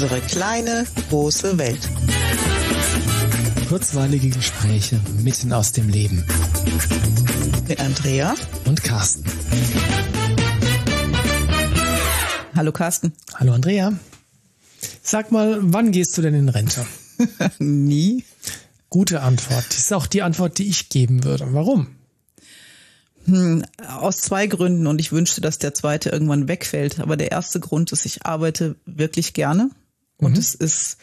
Unsere kleine, große Welt. Kurzweilige Gespräche mitten aus dem Leben. Mit Andrea und Carsten. Hallo Carsten. Hallo Andrea. Sag mal, wann gehst du denn in Rente? Nie. Gute Antwort. Das ist auch die Antwort, die ich geben würde. Warum? Hm, aus zwei Gründen und ich wünschte, dass der zweite irgendwann wegfällt. Aber der erste Grund ist, ich arbeite wirklich gerne und mhm. es ist,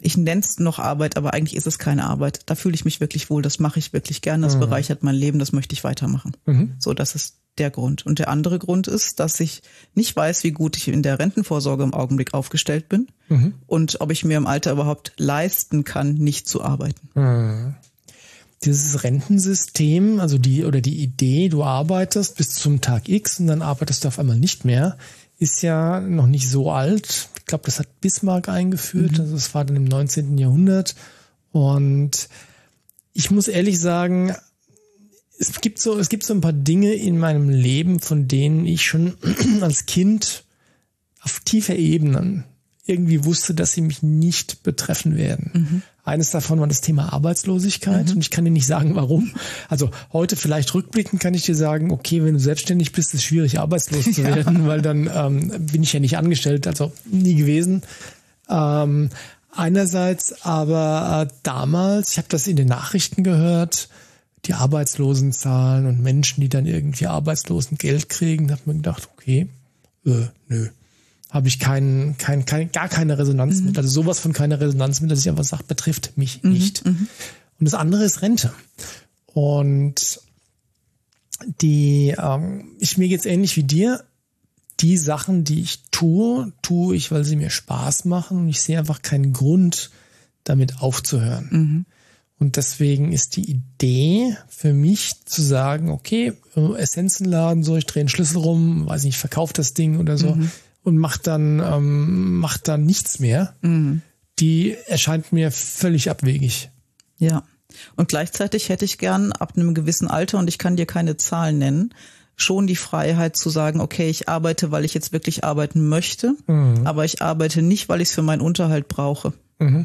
ich nenne es noch Arbeit, aber eigentlich ist es keine Arbeit. Da fühle ich mich wirklich wohl, das mache ich wirklich gerne, das mhm. bereichert mein Leben, das möchte ich weitermachen. Mhm. So, das ist der Grund. Und der andere Grund ist, dass ich nicht weiß, wie gut ich in der Rentenvorsorge im Augenblick aufgestellt bin mhm. und ob ich mir im Alter überhaupt leisten kann, nicht zu arbeiten. Mhm dieses Rentensystem, also die oder die Idee, du arbeitest bis zum Tag X und dann arbeitest du auf einmal nicht mehr, ist ja noch nicht so alt. Ich glaube, das hat Bismarck eingeführt. Mhm. Also das war dann im 19. Jahrhundert. Und ich muss ehrlich sagen, es gibt so, es gibt so ein paar Dinge in meinem Leben, von denen ich schon als Kind auf tiefer Ebenen irgendwie wusste, dass sie mich nicht betreffen werden. Mhm. Eines davon war das Thema Arbeitslosigkeit mhm. und ich kann dir nicht sagen, warum. Also heute vielleicht rückblickend kann ich dir sagen, okay, wenn du selbstständig bist, ist es schwierig, arbeitslos zu werden, ja. weil dann ähm, bin ich ja nicht angestellt, also nie gewesen. Ähm, einerseits aber äh, damals, ich habe das in den Nachrichten gehört, die Arbeitslosenzahlen und Menschen, die dann irgendwie arbeitslosen Geld kriegen, da habe mir gedacht, okay, äh, nö, habe ich keinen, kein, kein, gar keine Resonanz mhm. mit. Also sowas von keine Resonanz mit, dass ich einfach sage, betrifft mich mhm. nicht. Mhm. Und das andere ist Rente. Und die, ähm, ich mir geht's ähnlich wie dir. Die Sachen, die ich tue, tue ich, weil sie mir Spaß machen und ich sehe einfach keinen Grund, damit aufzuhören. Mhm. Und deswegen ist die Idee für mich zu sagen, okay, Essenzenladen, so, ich drehe einen Schlüssel rum, weiß nicht, ich verkaufe das Ding oder so. Und macht dann, ähm, macht dann nichts mehr, mhm. die erscheint mir völlig abwegig. Ja. Und gleichzeitig hätte ich gern ab einem gewissen Alter, und ich kann dir keine Zahlen nennen, schon die Freiheit zu sagen, okay, ich arbeite, weil ich jetzt wirklich arbeiten möchte, mhm. aber ich arbeite nicht, weil ich es für meinen Unterhalt brauche. Mhm.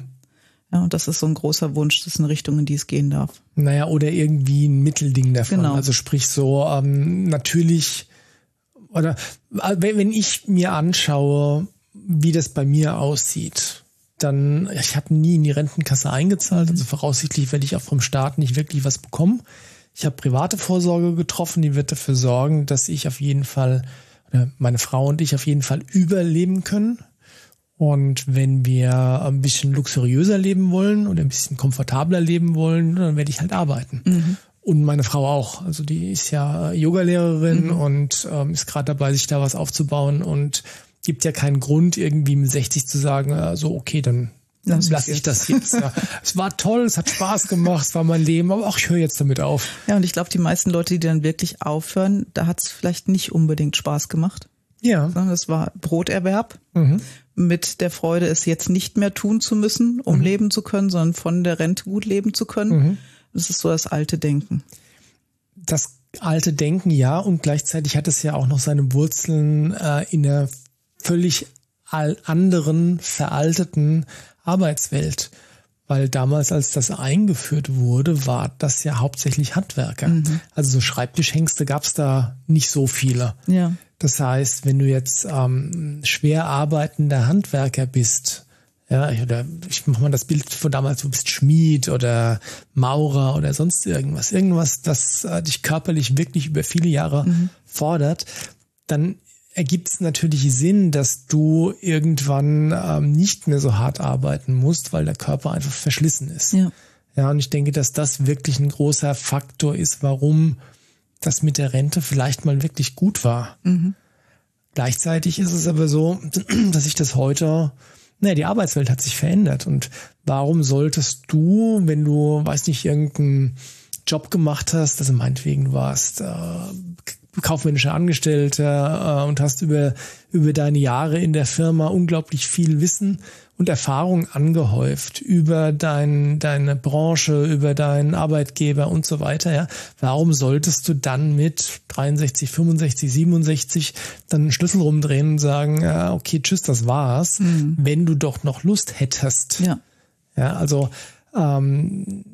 Ja, und das ist so ein großer Wunsch, das ist eine Richtung, in die es gehen darf. Naja, oder irgendwie ein Mittelding davon. Genau. Also sprich so, ähm, natürlich oder äh, wenn ich mir anschaue, wie das bei mir aussieht, dann, ich habe nie in die Rentenkasse eingezahlt, also voraussichtlich werde ich auch vom Staat nicht wirklich was bekommen. Ich habe private Vorsorge getroffen, die wird dafür sorgen, dass ich auf jeden Fall, meine Frau und ich auf jeden Fall überleben können. Und wenn wir ein bisschen luxuriöser leben wollen oder ein bisschen komfortabler leben wollen, dann werde ich halt arbeiten. Mhm. Und meine Frau auch. Also die ist ja Yogalehrerin mhm. und ähm, ist gerade dabei, sich da was aufzubauen und gibt ja keinen Grund, irgendwie mit 60 zu sagen, äh, so okay, dann lass, lass ich das jetzt. Ja. es war toll, es hat Spaß gemacht, es war mein Leben, aber auch ich höre jetzt damit auf. Ja, und ich glaube, die meisten Leute, die dann wirklich aufhören, da hat es vielleicht nicht unbedingt Spaß gemacht. Ja. Sondern es war Broterwerb mhm. mit der Freude, es jetzt nicht mehr tun zu müssen, um mhm. leben zu können, sondern von der Rente gut leben zu können. Das ist so das alte Denken. Das alte Denken, ja, und gleichzeitig hat es ja auch noch seine Wurzeln äh, in der völlig anderen, veralteten Arbeitswelt. Weil damals, als das eingeführt wurde, war das ja hauptsächlich Handwerker. Mhm. Also so Schreibtischhengste gab es da nicht so viele. Ja. Das heißt, wenn du jetzt ähm, schwer arbeitender Handwerker bist, ja, oder ich mache mal das Bild von damals, du bist Schmied oder Maurer oder sonst irgendwas. Irgendwas, das äh, dich körperlich wirklich über viele Jahre mhm. fordert. Dann ergibt es natürlich Sinn, dass du irgendwann ähm, nicht mehr so hart arbeiten musst, weil der Körper einfach verschlissen ist. Ja. ja, und ich denke, dass das wirklich ein großer Faktor ist, warum das mit der Rente vielleicht mal wirklich gut war. Mhm. Gleichzeitig ist es aber so, dass ich das heute naja, die Arbeitswelt hat sich verändert. Und warum solltest du, wenn du, weiß nicht, irgendeinen Job gemacht hast, also meinetwegen warst äh, kaufmännischer Angestellter äh, und hast über, über deine Jahre in der Firma unglaublich viel Wissen und Erfahrung angehäuft über dein, deine Branche, über deinen Arbeitgeber und so weiter. Ja. Warum solltest du dann mit 63, 65, 67 dann einen Schlüssel rumdrehen und sagen, ja, okay, tschüss, das war's, mhm. wenn du doch noch Lust hättest? Ja. Ja, also ähm,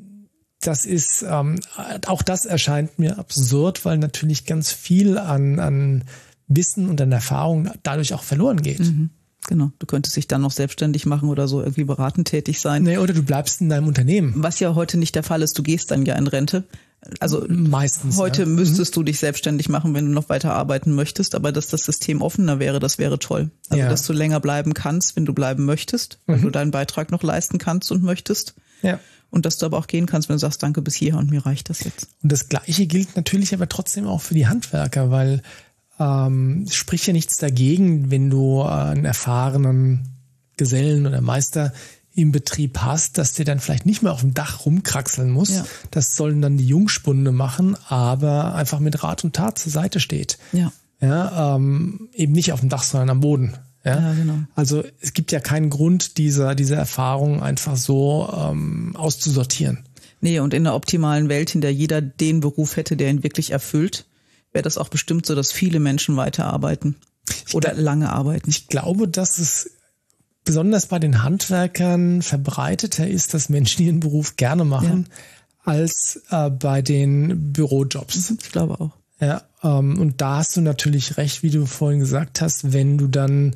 das ist, ähm, auch das erscheint mir absurd, weil natürlich ganz viel an, an Wissen und an Erfahrung dadurch auch verloren geht. Mhm. Genau. Du könntest dich dann noch selbstständig machen oder so irgendwie beratend tätig sein. Nee, oder du bleibst in deinem Unternehmen. Was ja heute nicht der Fall ist. Du gehst dann ja in Rente. Also meistens. Heute ja. müsstest mhm. du dich selbstständig machen, wenn du noch weiter arbeiten möchtest, aber dass das System offener wäre, das wäre toll. Also ja. dass du länger bleiben kannst, wenn du bleiben möchtest, wenn mhm. du deinen Beitrag noch leisten kannst und möchtest. Ja. Und dass du aber auch gehen kannst, wenn du sagst, danke bis hierher und mir reicht das jetzt. Und das Gleiche gilt natürlich aber trotzdem auch für die Handwerker, weil ähm, spricht ja nichts dagegen, wenn du einen erfahrenen Gesellen oder Meister im Betrieb hast, dass der dann vielleicht nicht mehr auf dem Dach rumkraxeln muss. Ja. Das sollen dann die Jungspunde machen, aber einfach mit Rat und Tat zur Seite steht. Ja. Ja, ähm, eben nicht auf dem Dach, sondern am Boden. Ja? ja, genau. Also es gibt ja keinen Grund, diese, diese Erfahrung einfach so ähm, auszusortieren. Nee, und in der optimalen Welt, in der jeder den Beruf hätte, der ihn wirklich erfüllt, wäre das auch bestimmt so, dass viele Menschen weiterarbeiten oder glaub, lange arbeiten. Ich glaube, dass es besonders bei den Handwerkern verbreiteter ist, dass Menschen ihren Beruf gerne machen, ja. als äh, bei den Bürojobs. Mhm, ich glaube auch. Ja, und da hast du natürlich recht, wie du vorhin gesagt hast, wenn du dann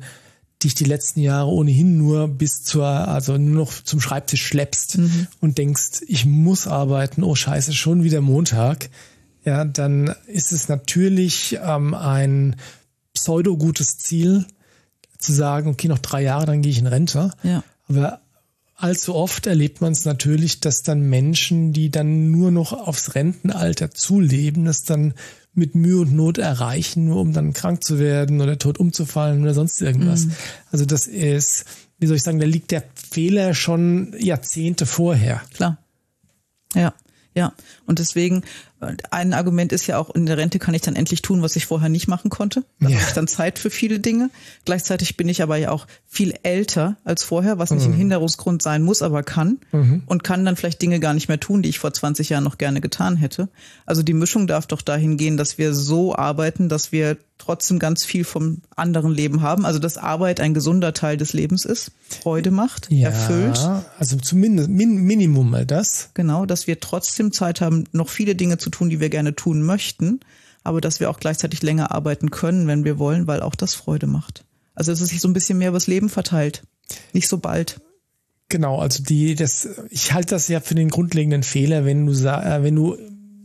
dich die letzten Jahre ohnehin nur bis zur, also nur noch zum Schreibtisch schleppst mhm. und denkst, ich muss arbeiten, oh scheiße, schon wieder Montag, ja, dann ist es natürlich ähm, ein pseudo-gutes Ziel, zu sagen, okay, noch drei Jahre, dann gehe ich in Rente. Ja. Aber allzu oft erlebt man es natürlich, dass dann Menschen, die dann nur noch aufs Rentenalter zuleben, das dann mit Mühe und Not erreichen, nur um dann krank zu werden oder tot umzufallen oder sonst irgendwas. Mhm. Also das ist, wie soll ich sagen, da liegt der Fehler schon Jahrzehnte vorher. Klar. Ja, ja. Und deswegen ein Argument ist ja auch, in der Rente kann ich dann endlich tun, was ich vorher nicht machen konnte. Da ja. habe ich dann Zeit für viele Dinge. Gleichzeitig bin ich aber ja auch viel älter als vorher, was nicht mhm. ein Hinderungsgrund sein muss, aber kann. Mhm. Und kann dann vielleicht Dinge gar nicht mehr tun, die ich vor 20 Jahren noch gerne getan hätte. Also die Mischung darf doch dahin gehen, dass wir so arbeiten, dass wir trotzdem ganz viel vom anderen Leben haben. Also dass Arbeit ein gesunder Teil des Lebens ist, Freude macht, ja, erfüllt. Also zumindest min Minimum mal das. Genau, dass wir trotzdem Zeit haben, noch viele Dinge zu tun, die wir gerne tun möchten, aber dass wir auch gleichzeitig länger arbeiten können, wenn wir wollen, weil auch das Freude macht. Also dass es sich so ein bisschen mehr übers Leben verteilt. Nicht so bald. Genau, also die, das, ich halte das ja für den grundlegenden Fehler, wenn du, äh, wenn du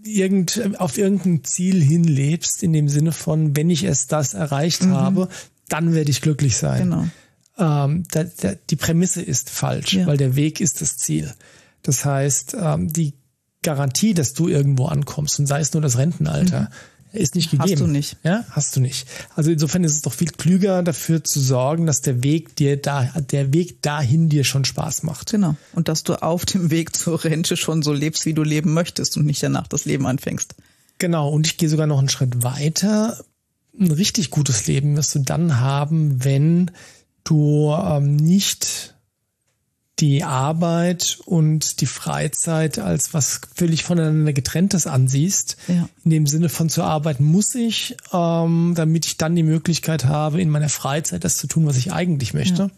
irgend, auf irgendein Ziel hinlebst, in dem Sinne von, wenn ich es das erreicht mhm. habe, dann werde ich glücklich sein. Genau. Ähm, da, da, die Prämisse ist falsch, ja. weil der Weg ist das Ziel. Das heißt, ähm, die Garantie, dass du irgendwo ankommst und sei es nur das Rentenalter, mhm. ist nicht gegeben. Hast du nicht. Ja, hast du nicht. Also insofern ist es doch viel klüger dafür zu sorgen, dass der Weg dir da, der Weg dahin dir schon Spaß macht. Genau. Und dass du auf dem Weg zur Rente schon so lebst, wie du leben möchtest und nicht danach das Leben anfängst. Genau. Und ich gehe sogar noch einen Schritt weiter. Ein richtig gutes Leben wirst du dann haben, wenn du ähm, nicht die Arbeit und die Freizeit als was völlig voneinander getrenntes ansiehst. Ja. In dem Sinne von zu arbeiten muss ich, ähm, damit ich dann die Möglichkeit habe, in meiner Freizeit das zu tun, was ich eigentlich möchte. Ja.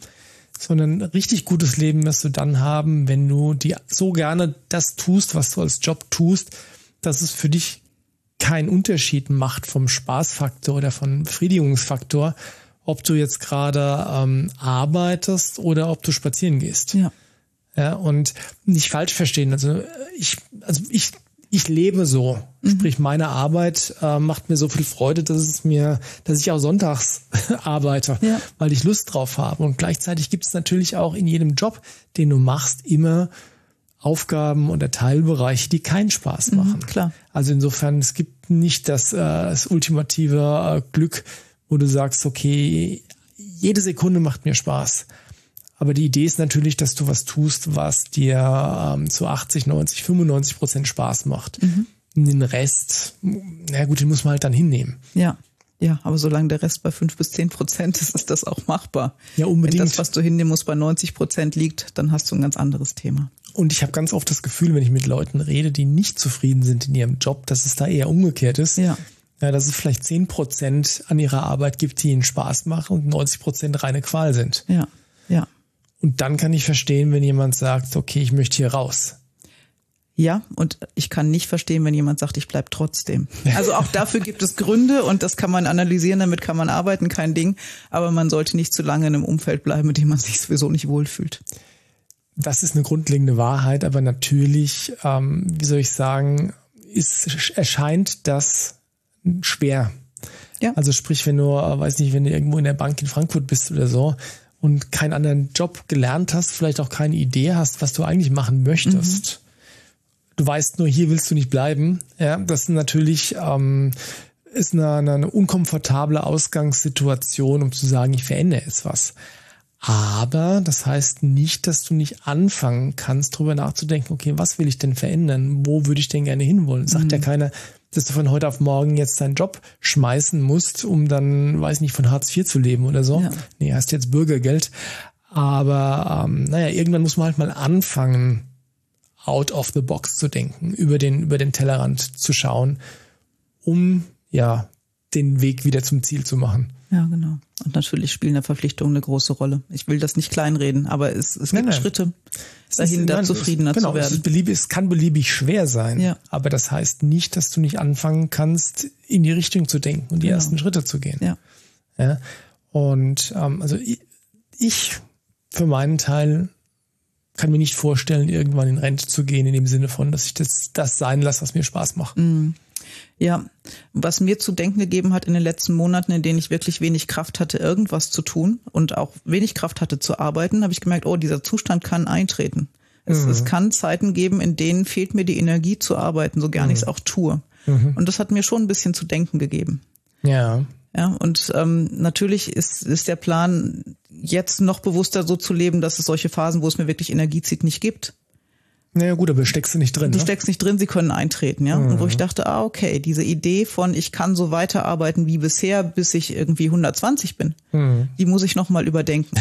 Sondern ein richtig gutes Leben wirst du dann haben, wenn du die so gerne das tust, was du als Job tust, dass es für dich keinen Unterschied macht vom Spaßfaktor oder vom Befriedigungsfaktor, ob du jetzt gerade ähm, arbeitest oder ob du spazieren gehst. Ja. Ja, und nicht falsch verstehen. Also ich, also ich, ich lebe so. Mhm. Sprich, meine Arbeit äh, macht mir so viel Freude, dass es mir, dass ich auch sonntags arbeite, ja. weil ich Lust drauf habe. Und gleichzeitig gibt es natürlich auch in jedem Job, den du machst, immer Aufgaben oder Teilbereiche, die keinen Spaß mhm, machen. Mhm, klar. Also insofern, es gibt nicht das, äh, das ultimative äh, Glück, wo du sagst, okay, jede Sekunde macht mir Spaß. Aber die Idee ist natürlich, dass du was tust, was dir ähm, zu 80, 90, 95 Prozent Spaß macht. Mhm. Den Rest, na gut, den muss man halt dann hinnehmen. Ja. Ja, aber solange der Rest bei fünf bis zehn Prozent ist, ist das auch machbar. Ja, unbedingt. Wenn das, was du hinnehmen musst, bei 90 Prozent liegt, dann hast du ein ganz anderes Thema. Und ich habe ganz oft das Gefühl, wenn ich mit Leuten rede, die nicht zufrieden sind in ihrem Job, dass es da eher umgekehrt ist. Ja. Ja, dass es vielleicht zehn Prozent an ihrer Arbeit gibt, die ihnen Spaß machen und 90 Prozent reine Qual sind. Ja, ja. Und dann kann ich verstehen, wenn jemand sagt, okay, ich möchte hier raus. Ja, und ich kann nicht verstehen, wenn jemand sagt, ich bleib trotzdem. Also auch dafür gibt es Gründe und das kann man analysieren, damit kann man arbeiten, kein Ding. Aber man sollte nicht zu lange in einem Umfeld bleiben, mit dem man sich sowieso nicht wohlfühlt. Das ist eine grundlegende Wahrheit, aber natürlich, ähm, wie soll ich sagen, ist, erscheint das schwer. Ja. Also sprich, wenn du, äh, weiß nicht, wenn du irgendwo in der Bank in Frankfurt bist oder so und keinen anderen Job gelernt hast, vielleicht auch keine Idee hast, was du eigentlich machen möchtest. Mhm. Du weißt nur, hier willst du nicht bleiben. Ja, das ist natürlich ähm, ist eine, eine unkomfortable Ausgangssituation, um zu sagen, ich verändere jetzt was. Aber das heißt nicht, dass du nicht anfangen kannst, darüber nachzudenken, okay, was will ich denn verändern? Wo würde ich denn gerne hinwollen? Sagt mhm. ja keiner, dass du von heute auf morgen jetzt deinen Job schmeißen musst, um dann, weiß nicht, von Hartz IV zu leben oder so. Ja. Nee, hast jetzt Bürgergeld. Aber ähm, naja, irgendwann muss man halt mal anfangen, out of the box zu denken, über den, über den Tellerrand zu schauen, um ja den Weg wieder zum Ziel zu machen. Ja, genau. Und natürlich spielen da Verpflichtungen eine große Rolle. Ich will das nicht kleinreden, aber es, es gibt nein, nein. Schritte dahin, da zufriedener genau, zu werden. Es, ist beliebig, es kann beliebig schwer sein, ja. aber das heißt nicht, dass du nicht anfangen kannst, in die Richtung zu denken und die genau. ersten Schritte zu gehen. Ja. ja? Und ähm, also ich, ich für meinen Teil kann mir nicht vorstellen, irgendwann in Rente zu gehen, in dem Sinne von, dass ich das, das sein lasse, was mir Spaß macht. Mm. Ja, was mir zu denken gegeben hat in den letzten Monaten, in denen ich wirklich wenig Kraft hatte, irgendwas zu tun und auch wenig Kraft hatte zu arbeiten, habe ich gemerkt, oh, dieser Zustand kann eintreten. Es, mhm. es kann Zeiten geben, in denen fehlt mir die Energie zu arbeiten, so gern mhm. ich es auch tue. Mhm. Und das hat mir schon ein bisschen zu denken gegeben. Ja. Ja, und ähm, natürlich ist, ist der Plan, jetzt noch bewusster so zu leben, dass es solche Phasen, wo es mir wirklich Energie zieht, nicht gibt. Naja gut, aber steckst du nicht drin. Du ne? steckst nicht drin, sie können eintreten, ja. Mhm. Und wo ich dachte, ah, okay, diese Idee von, ich kann so weiterarbeiten wie bisher, bis ich irgendwie 120 bin, mhm. die muss ich nochmal überdenken.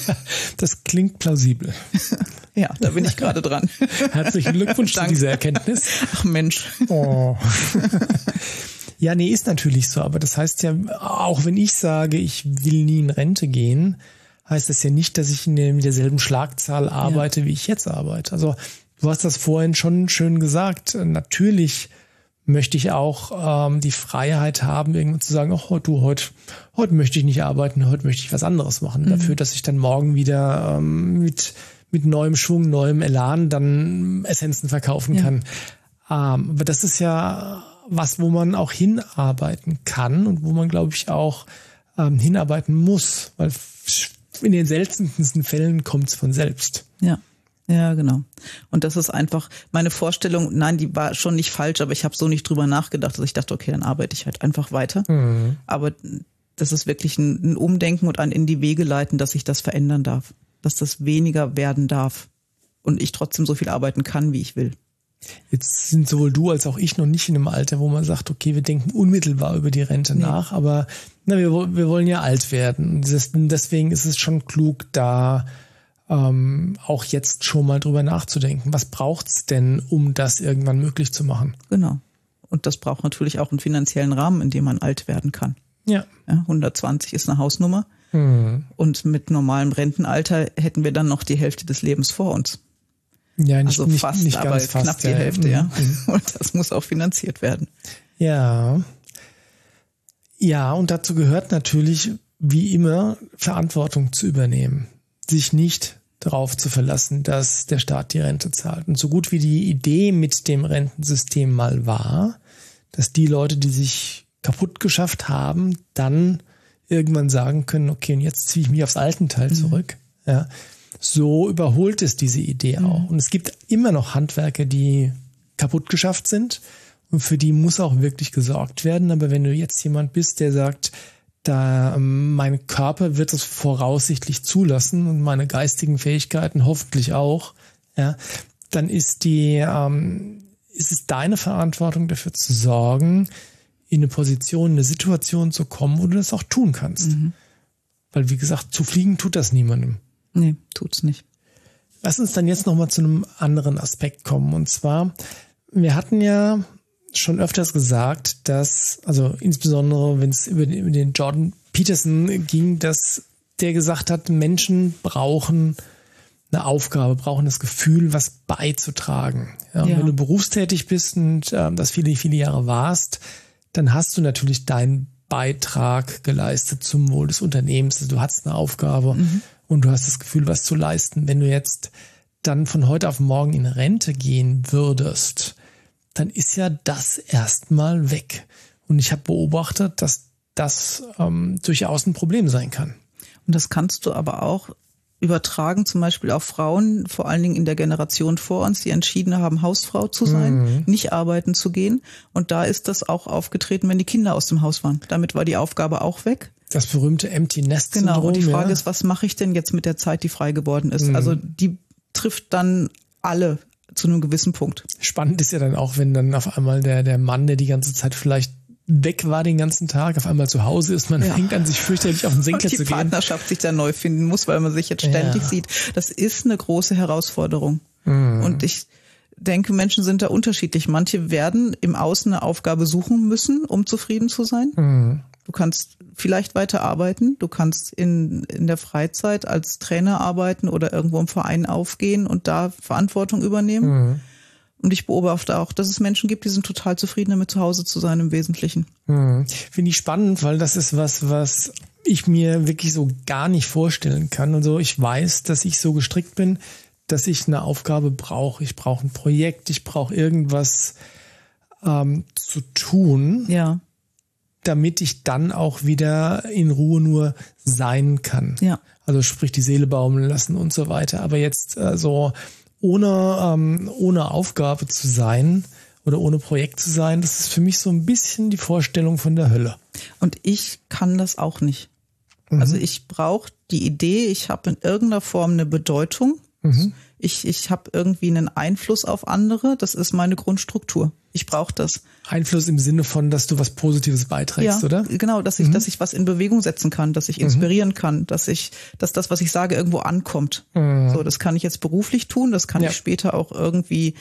das klingt plausibel. ja, da bin ich gerade dran. Herzlichen Glückwunsch zu dieser Erkenntnis. Ach Mensch. Oh. Ja, nee, ist natürlich so, aber das heißt ja, auch wenn ich sage, ich will nie in Rente gehen, heißt das ja nicht, dass ich in der, mit derselben Schlagzahl arbeite, ja. wie ich jetzt arbeite. Also du hast das vorhin schon schön gesagt. Natürlich möchte ich auch ähm, die Freiheit haben, irgendwann zu sagen, oh du, heute, heute möchte ich nicht arbeiten, heute möchte ich was anderes machen. Mhm. Dafür, dass ich dann morgen wieder ähm, mit, mit neuem Schwung, neuem Elan dann Essenzen verkaufen ja. kann. Ähm, aber das ist ja was, wo man auch hinarbeiten kann und wo man, glaube ich, auch ähm, hinarbeiten muss, weil in den seltensten Fällen kommt es von selbst. Ja. Ja, genau. Und das ist einfach meine Vorstellung, nein, die war schon nicht falsch, aber ich habe so nicht drüber nachgedacht, dass ich dachte, okay, dann arbeite ich halt einfach weiter. Mhm. Aber das ist wirklich ein, ein Umdenken und ein in die Wege leiten, dass ich das verändern darf. Dass das weniger werden darf. Und ich trotzdem so viel arbeiten kann, wie ich will. Jetzt sind sowohl du als auch ich noch nicht in einem Alter, wo man sagt, okay, wir denken unmittelbar über die Rente nee. nach, aber na, wir, wir wollen ja alt werden. Deswegen ist es schon klug, da ähm, auch jetzt schon mal drüber nachzudenken. Was braucht's denn, um das irgendwann möglich zu machen? Genau. Und das braucht natürlich auch einen finanziellen Rahmen, in dem man alt werden kann. Ja. ja 120 ist eine Hausnummer. Mhm. Und mit normalem Rentenalter hätten wir dann noch die Hälfte des Lebens vor uns. Ja, nicht, also nicht, fast, nicht aber ganz knapp fast, die ja. Hälfte, ja. Mhm. Und das muss auch finanziert werden. Ja. Ja, und dazu gehört natürlich, wie immer, Verantwortung zu übernehmen. Sich nicht darauf zu verlassen, dass der Staat die Rente zahlt. Und so gut wie die Idee mit dem Rentensystem mal war, dass die Leute, die sich kaputt geschafft haben, dann irgendwann sagen können, okay, und jetzt ziehe ich mich aufs alten Teil mhm. zurück. Ja, so überholt es diese Idee mhm. auch. Und es gibt immer noch Handwerker, die kaputt geschafft sind. Und für die muss auch wirklich gesorgt werden. Aber wenn du jetzt jemand bist, der sagt, da ähm, mein Körper wird es voraussichtlich zulassen und meine geistigen Fähigkeiten hoffentlich auch, ja, dann ist die ähm, ist es deine Verantwortung dafür zu sorgen, in eine Position, eine Situation zu kommen, wo du das auch tun kannst. Mhm. Weil, wie gesagt, zu fliegen tut das niemandem. Nee, tut's nicht. Lass uns dann jetzt nochmal zu einem anderen Aspekt kommen. Und zwar, wir hatten ja schon öfters gesagt, dass, also insbesondere wenn es über den Jordan Peterson ging, dass der gesagt hat, Menschen brauchen eine Aufgabe, brauchen das Gefühl, was beizutragen. Ja, ja. Wenn du berufstätig bist und äh, das viele, viele Jahre warst, dann hast du natürlich deinen Beitrag geleistet zum Wohl des Unternehmens. Also du hast eine Aufgabe mhm. und du hast das Gefühl, was zu leisten. Wenn du jetzt dann von heute auf morgen in Rente gehen würdest, dann ist ja das erstmal weg. Und ich habe beobachtet, dass das ähm, durchaus ein Problem sein kann. Und das kannst du aber auch übertragen, zum Beispiel auf Frauen, vor allen Dingen in der Generation vor uns, die entschieden haben, Hausfrau zu sein, mhm. nicht arbeiten zu gehen. Und da ist das auch aufgetreten, wenn die Kinder aus dem Haus waren. Damit war die Aufgabe auch weg. Das berühmte Empty Nest Syndrom. Genau. Und die Frage ja. ist, was mache ich denn jetzt mit der Zeit, die frei geworden ist? Mhm. Also die trifft dann alle zu einem gewissen Punkt. Spannend ist ja dann auch, wenn dann auf einmal der, der Mann, der die ganze Zeit vielleicht weg war den ganzen Tag, auf einmal zu Hause ist, man ja. fängt an, sich fürchterlich auf den Senkel zu gehen. Die Partnerschaft sich da neu finden muss, weil man sich jetzt ständig ja. sieht. Das ist eine große Herausforderung. Mhm. Und ich denke, Menschen sind da unterschiedlich. Manche werden im Außen eine Aufgabe suchen müssen, um zufrieden zu sein. Mhm. Du kannst vielleicht weiter arbeiten, du kannst in, in der Freizeit als Trainer arbeiten oder irgendwo im Verein aufgehen und da Verantwortung übernehmen. Mhm. Und ich beobachte auch, dass es Menschen gibt, die sind total zufrieden damit, zu Hause zu sein im Wesentlichen. Hm. Finde ich spannend, weil das ist was, was ich mir wirklich so gar nicht vorstellen kann. Und so, ich weiß, dass ich so gestrickt bin, dass ich eine Aufgabe brauche. Ich brauche ein Projekt, ich brauche irgendwas ähm, zu tun. Ja. Damit ich dann auch wieder in Ruhe nur sein kann. Ja. Also sprich die Seele baumeln lassen und so weiter. Aber jetzt äh, so ohne, ähm, ohne Aufgabe zu sein oder ohne Projekt zu sein, das ist für mich so ein bisschen die Vorstellung von der Hölle. Und ich kann das auch nicht. Mhm. Also ich brauche die Idee, ich habe in irgendeiner Form eine Bedeutung. Mhm. Ich, ich habe irgendwie einen Einfluss auf andere. Das ist meine Grundstruktur. Ich brauche das. Einfluss im Sinne von, dass du was Positives beiträgst, ja, oder? Genau, dass ich, mhm. dass ich was in Bewegung setzen kann, dass ich inspirieren mhm. kann, dass ich, dass das, was ich sage, irgendwo ankommt. Mhm. So, das kann ich jetzt beruflich tun, das kann ja. ich später auch irgendwie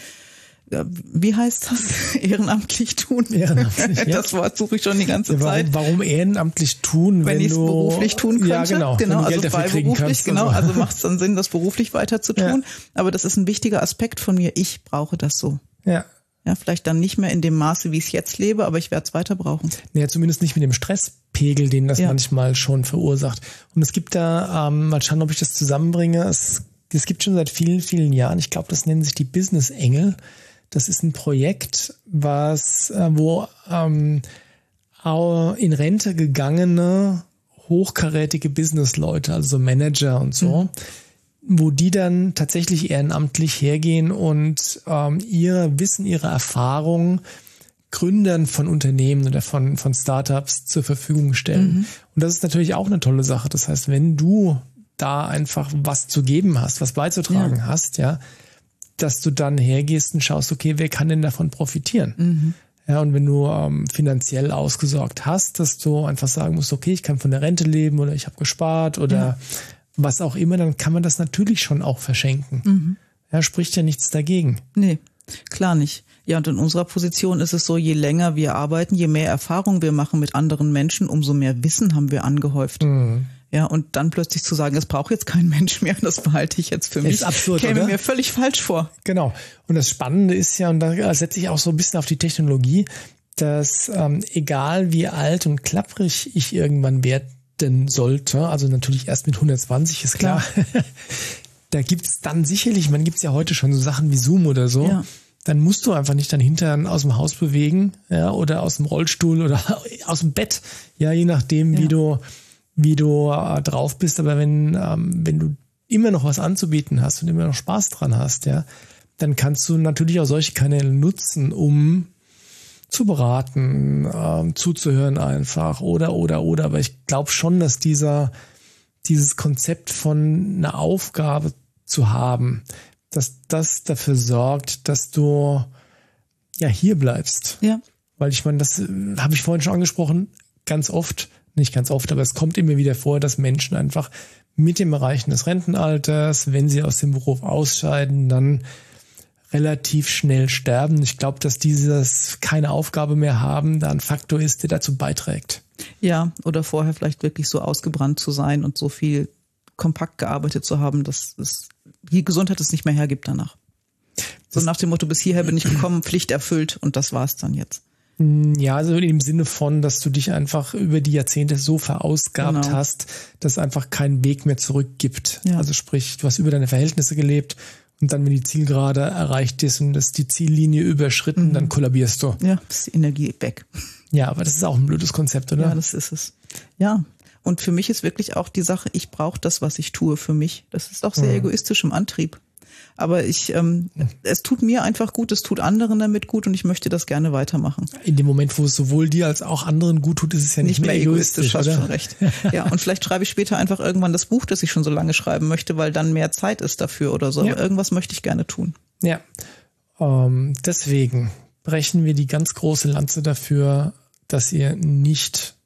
wie heißt das? Ehrenamtlich tun. Ehrenamtlich, ja. Das Wort suche ich schon die ganze ja, warum, Zeit. Warum ehrenamtlich tun, wenn, wenn ich es beruflich tun könnte? Ja, genau. Genau, also freiberuflich, genau. Also, also macht es dann Sinn, das beruflich weiter zu tun. Ja. Aber das ist ein wichtiger Aspekt von mir. Ich brauche das so. Ja. Ja, vielleicht dann nicht mehr in dem Maße, wie ich es jetzt lebe, aber ich werde es weiter brauchen. Naja, zumindest nicht mit dem Stresspegel, den das ja. manchmal schon verursacht. Und es gibt da, ähm, mal schauen, ob ich das zusammenbringe. Es, es gibt schon seit vielen, vielen Jahren, ich glaube, das nennen sich die Business Engel. Das ist ein Projekt, was, äh, wo ähm, in Rente gegangene, hochkarätige Businessleute, also Manager und so, mhm. wo die dann tatsächlich ehrenamtlich hergehen und ähm, ihr Wissen, ihre Erfahrung Gründern von Unternehmen oder von, von Startups zur Verfügung stellen. Mhm. Und das ist natürlich auch eine tolle Sache. Das heißt, wenn du da einfach was zu geben hast, was beizutragen ja. hast, ja, dass du dann hergehst und schaust, okay, wer kann denn davon profitieren? Mhm. Ja, und wenn du ähm, finanziell ausgesorgt hast, dass du einfach sagen musst, okay, ich kann von der Rente leben oder ich habe gespart oder ja. was auch immer, dann kann man das natürlich schon auch verschenken. Mhm. Ja, spricht ja nichts dagegen. Nee, klar nicht. Ja, und in unserer Position ist es so, je länger wir arbeiten, je mehr Erfahrung wir machen mit anderen Menschen, umso mehr Wissen haben wir angehäuft. Mhm. Ja, und dann plötzlich zu sagen, es braucht jetzt kein Mensch mehr, das behalte ich jetzt für mich, ist absurd, käme oder? mir völlig falsch vor. Genau. Und das Spannende ist ja, und da setze ich auch so ein bisschen auf die Technologie, dass ähm, egal wie alt und klapprig ich irgendwann werden sollte, also natürlich erst mit 120 ist klar, klar. da gibt's dann sicherlich, man gibt's ja heute schon so Sachen wie Zoom oder so, ja. dann musst du einfach nicht dein Hintern aus dem Haus bewegen ja, oder aus dem Rollstuhl oder aus dem Bett, ja, je nachdem, ja. wie du wie du äh, drauf bist, aber wenn, ähm, wenn du immer noch was anzubieten hast und immer noch Spaß dran hast, ja, dann kannst du natürlich auch solche Kanäle nutzen, um zu beraten, ähm, zuzuhören einfach oder oder oder. Aber ich glaube schon, dass dieser dieses Konzept von einer Aufgabe zu haben, dass das dafür sorgt, dass du ja hier bleibst. Ja. Weil ich meine, das äh, habe ich vorhin schon angesprochen, ganz oft, nicht ganz oft, aber es kommt immer wieder vor, dass Menschen einfach mit dem Erreichen des Rentenalters, wenn sie aus dem Beruf ausscheiden, dann relativ schnell sterben. Ich glaube, dass dieses keine Aufgabe mehr haben, da ein Faktor ist, der dazu beiträgt. Ja, oder vorher vielleicht wirklich so ausgebrannt zu sein und so viel kompakt gearbeitet zu haben, dass es die Gesundheit es nicht mehr hergibt danach. So nach dem Motto, bis hierher bin ich gekommen, Pflicht erfüllt und das war's dann jetzt. Mm, ja, also im Sinne von, dass du dich einfach über die Jahrzehnte so verausgabt genau. hast, dass es einfach keinen Weg mehr zurück gibt. Ja. Also sprich, du hast über deine Verhältnisse gelebt und dann, wenn die Zielgerade erreicht ist und das die Ziellinie überschritten, mhm. dann kollabierst du. Ja, ist die Energie weg. Ja, aber das ist auch ein blödes Konzept, oder? Ja, das ist es. Ja. Und für mich ist wirklich auch die Sache, ich brauche das, was ich tue für mich. Das ist auch sehr mhm. egoistisch im Antrieb. Aber ich, ähm, es tut mir einfach gut, es tut anderen damit gut und ich möchte das gerne weitermachen. In dem Moment, wo es sowohl dir als auch anderen gut tut, ist es ja nicht, nicht mehr, mehr egoistisch. Hast schon recht. Ja, und vielleicht schreibe ich später einfach irgendwann das Buch, das ich schon so lange schreiben möchte, weil dann mehr Zeit ist dafür oder so. Ja. Aber irgendwas möchte ich gerne tun. Ja. Ähm, deswegen brechen wir die ganz große Lanze dafür, dass ihr nicht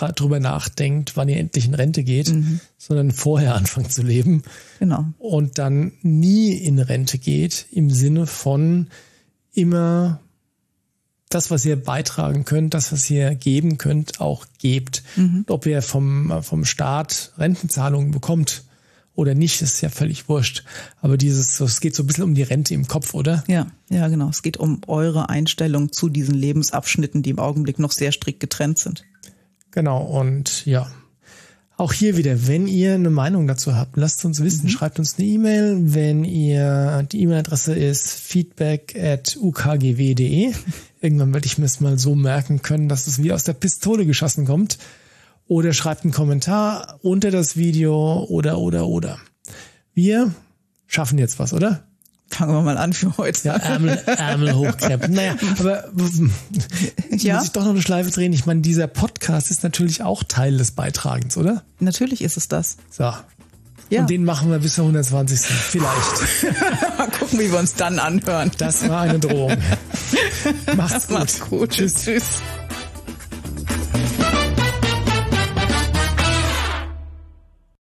drüber nachdenkt, wann ihr endlich in Rente geht, mhm. sondern vorher anfangt zu leben. Genau. Und dann nie in Rente geht, im Sinne von immer das, was ihr beitragen könnt, das, was ihr geben könnt, auch gebt. Mhm. Ob ihr vom, vom Staat Rentenzahlungen bekommt oder nicht, ist ja völlig wurscht. Aber dieses, es geht so ein bisschen um die Rente im Kopf, oder? Ja, ja, genau. Es geht um eure Einstellung zu diesen Lebensabschnitten, die im Augenblick noch sehr strikt getrennt sind. Genau, und ja. Auch hier wieder, wenn ihr eine Meinung dazu habt, lasst uns wissen, mhm. schreibt uns eine E-Mail. Wenn ihr, die E-Mail-Adresse ist feedback at ukgw.de. Irgendwann werde ich mir es mal so merken können, dass es wie aus der Pistole geschossen kommt. Oder schreibt einen Kommentar unter das Video oder, oder, oder. Wir schaffen jetzt was, oder? Fangen wir mal an für heute. Ja, Ärmel, Ärmel hochkrempeln. Naja, aber ich ja? muss ich doch noch eine Schleife drehen. Ich meine, dieser Podcast ist natürlich auch Teil des Beitragens, oder? Natürlich ist es das. So. Ja. Und den machen wir bis zur 120. Vielleicht. mal gucken, wie wir uns dann anhören. Das war eine Drohung. Macht's gut. Macht's gut. Tschüss. Tschüss.